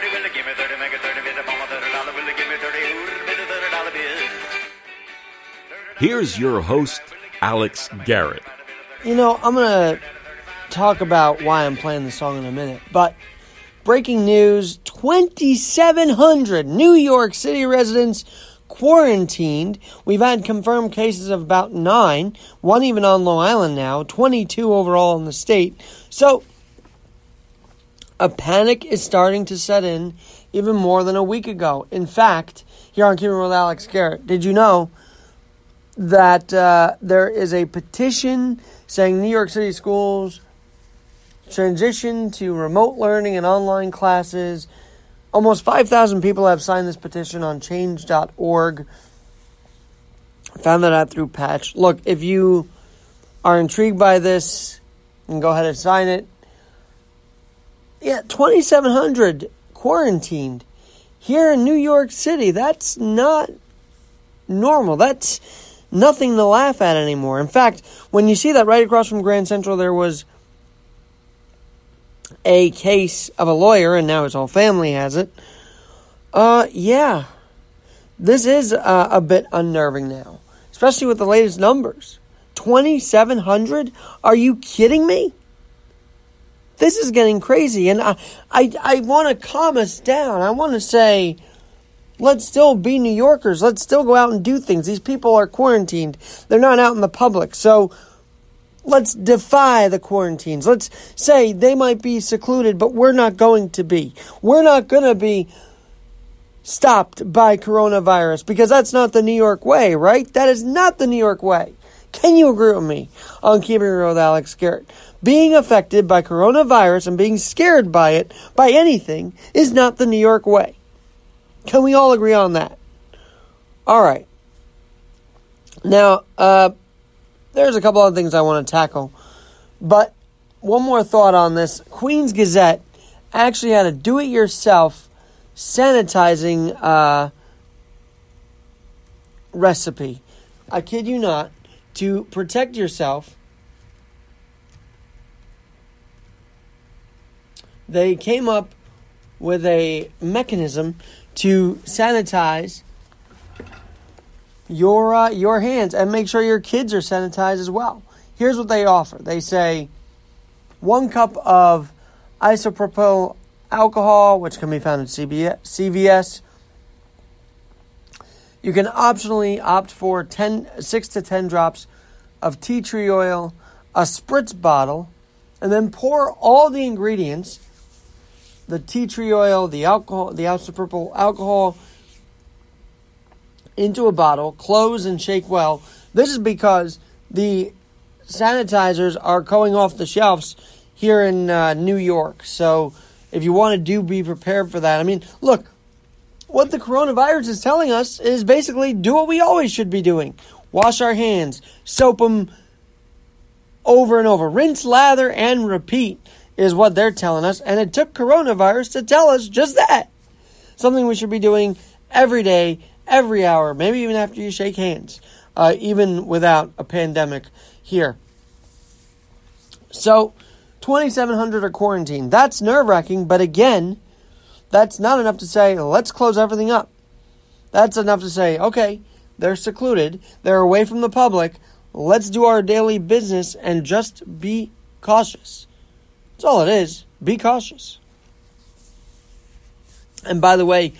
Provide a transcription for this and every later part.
30, will you give me 30, make it 30, bit of mama 30 dollar, will you give me 30, ooh, bit of 30 dollar bill. Here's your host, Alex Garrett. You know, I'm going to talk about why I'm playing the song in a minute, but breaking news 2,700 New York City residents quarantined. We've had confirmed cases of about nine, one even on Long Island now, 22 overall in the state. So, a panic is starting to set in even more than a week ago. In fact, here on Keeping with Alex Garrett, did you know that uh, there is a petition saying New York City schools transition to remote learning and online classes? Almost 5,000 people have signed this petition on change.org. Found that out through Patch. Look, if you are intrigued by this, and go ahead and sign it. Yeah, 2,700 quarantined here in New York City. That's not normal. That's nothing to laugh at anymore. In fact, when you see that right across from Grand Central, there was a case of a lawyer, and now his whole family has it. Uh, yeah, this is uh, a bit unnerving now, especially with the latest numbers. 2,700? Are you kidding me? This is getting crazy, and I, I, I want to calm us down. I want to say, let's still be New Yorkers. Let's still go out and do things. These people are quarantined. They're not out in the public. So let's defy the quarantines. Let's say they might be secluded, but we're not going to be. We're not going to be stopped by coronavirus because that's not the New York way, right? That is not the New York way. Can you agree with me on Keeping Real with Alex Garrett? Being affected by coronavirus and being scared by it, by anything, is not the New York way. Can we all agree on that? All right. Now, uh, there's a couple other things I want to tackle, but one more thought on this. Queens Gazette actually had a do-it-yourself sanitizing uh, recipe. I kid you not. To protect yourself, they came up with a mechanism to sanitize your uh, your hands and make sure your kids are sanitized as well. Here's what they offer. They say one cup of isopropyl alcohol, which can be found at CVS. You can optionally opt for 10, 6 to 10 drops of tea tree oil, a spritz bottle, and then pour all the ingredients the tea tree oil, the alcohol, the isopropyl alcohol into a bottle, close and shake well. This is because the sanitizers are going off the shelves here in uh, New York. So if you want to do, be prepared for that. I mean, look, what the coronavirus is telling us is basically do what we always should be doing: wash our hands, soap them over and over, rinse, lather, and repeat is what they're telling us. And it took coronavirus to tell us just that. Something we should be doing every day, every hour, maybe even after you shake hands, uh, even without a pandemic here. So, 2,700 are quarantined. That's nerve wracking, but again, that's not enough to say, let's close everything up. That's enough to say, okay, they're secluded, they're away from the public, let's do our daily business and just be cautious. That's all it is. Be cautious. And by the way,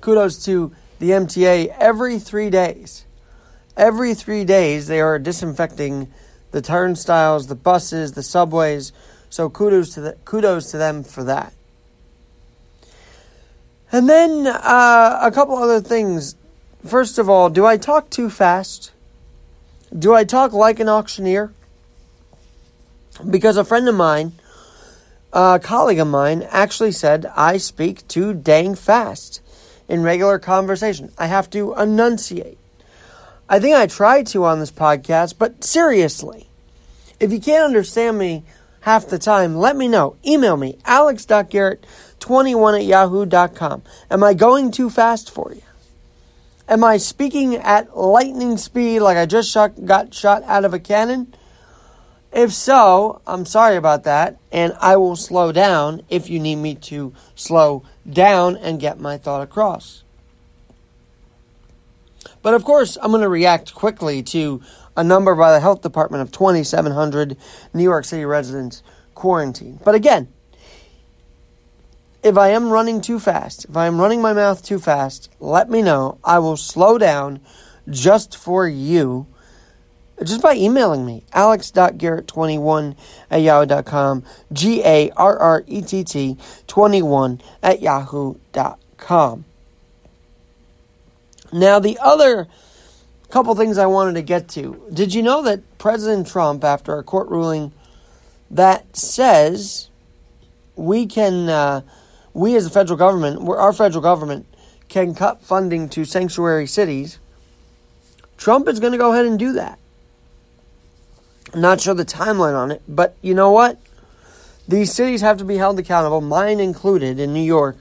kudos to the MTA. Every three days, every three days, they are disinfecting the turnstiles, the buses, the subways. So kudos to the, kudos to them for that. And then uh, a couple other things. First of all, do I talk too fast? Do I talk like an auctioneer? Because a friend of mine a colleague of mine actually said I speak too dang fast in regular conversation. I have to enunciate. I think I try to on this podcast, but seriously, if you can't understand me half the time, let me know. Email me, alex.garrett21 at yahoo.com. Am I going too fast for you? Am I speaking at lightning speed like I just shot, got shot out of a cannon? If so, I'm sorry about that, and I will slow down if you need me to slow down and get my thought across. But of course, I'm going to react quickly to a number by the health department of 2,700 New York City residents quarantined. But again, if I am running too fast, if I am running my mouth too fast, let me know. I will slow down just for you just by emailing me, alex.garrett21 at yahoo.com, G A R R E T T 21 at yahoo.com. Now, the other couple things I wanted to get to. Did you know that President Trump, after a court ruling that says we can, uh, we as a federal government, our federal government, can cut funding to sanctuary cities, Trump is going to go ahead and do that. Not sure the timeline on it, but you know what? These cities have to be held accountable, mine included in New York,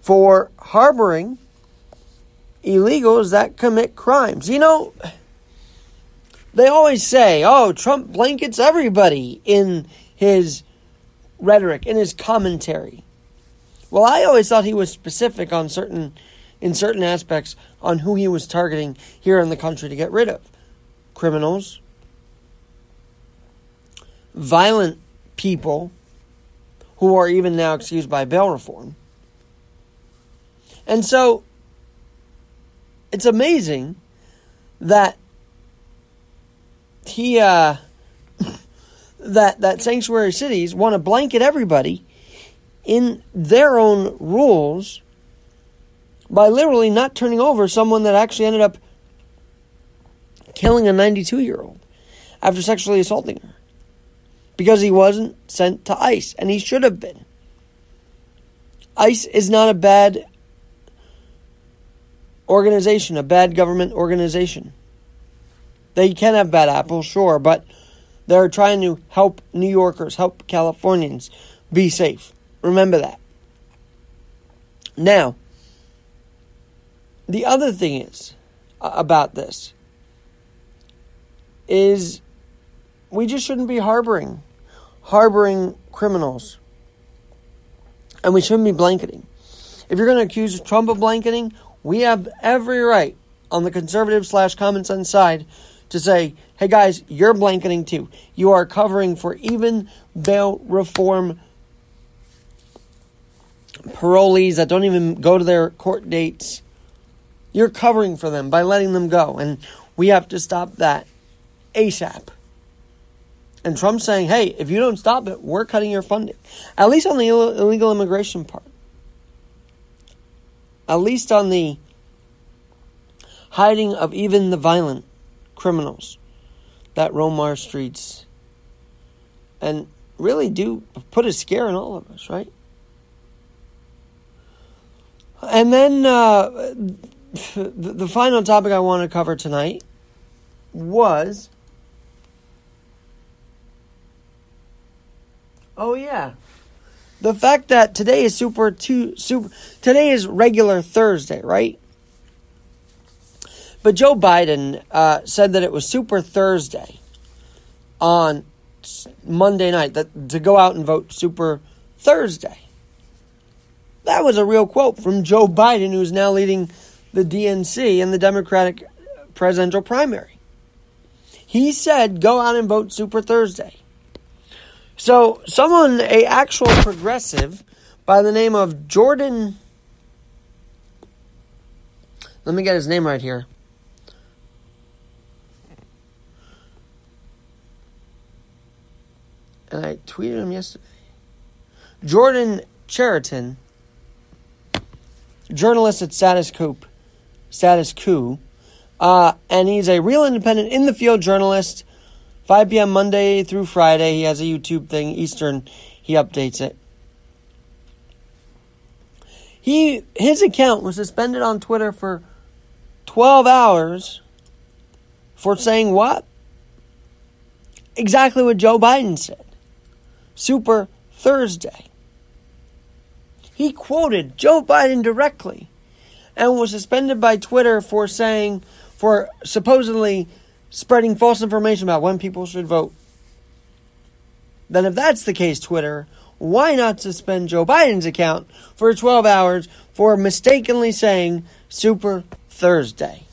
for harboring illegals that commit crimes. You know, they always say, oh, Trump blankets everybody in his rhetoric, in his commentary. Well, I always thought he was specific on certain in certain aspects on who he was targeting here in the country to get rid of. Criminals, violent people who are even now excused by bail reform. And so it's amazing that he uh, that that sanctuary cities want to blanket everybody in their own rules by literally not turning over someone that actually ended up killing a 92 year old after sexually assaulting her because he wasn't sent to ICE and he should have been. ICE is not a bad organization, a bad government organization. They can have bad apples, sure, but they're trying to help New Yorkers, help Californians be safe. Remember that. Now, the other thing is uh, about this is we just shouldn't be harboring harboring criminals. And we shouldn't be blanketing. If you're going to accuse Trump of blanketing, we have every right on the conservative slash common sense side to say, hey guys, you're blanketing too. You are covering for even bail reform parolees that don't even go to their court dates. You're covering for them by letting them go. And we have to stop that ASAP. And Trump's saying, hey, if you don't stop it, we're cutting your funding. At least on the Ill- illegal immigration part. At least on the hiding of even the violent criminals that roam our streets and really do put a scare in all of us, right? And then uh, the, the final topic I want to cover tonight was Oh yeah. The fact that today is super two super today is regular Thursday, right? But Joe Biden uh, said that it was Super Thursday on Monday night that to go out and vote Super Thursday. That was a real quote from Joe Biden, who's now leading the DNC in the Democratic presidential primary. He said, "Go out and vote Super Thursday." So, someone, a actual progressive by the name of Jordan. Let me get his name right here. And I tweeted him yesterday. Jordan Chariton, journalist at Status Coup, Status Coup, uh, and he's a real independent in the field journalist 5 p.m. Monday through Friday. He has a YouTube thing, Eastern. He updates it. He his account was suspended on Twitter for 12 hours for saying what? Exactly what Joe Biden said. Super Thursday. He quoted Joe Biden directly and was suspended by Twitter for saying for supposedly spreading false information about when people should vote. then if that's the case, Twitter, why not suspend Joe Biden's account for 12 hours for mistakenly saying Super Thursday?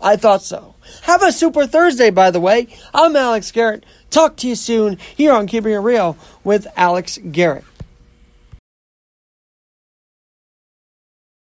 I thought so. Have a Super Thursday, by the way. I'm Alex Garrett. Talk to you soon here on Keeping It Real with Alex Garrett.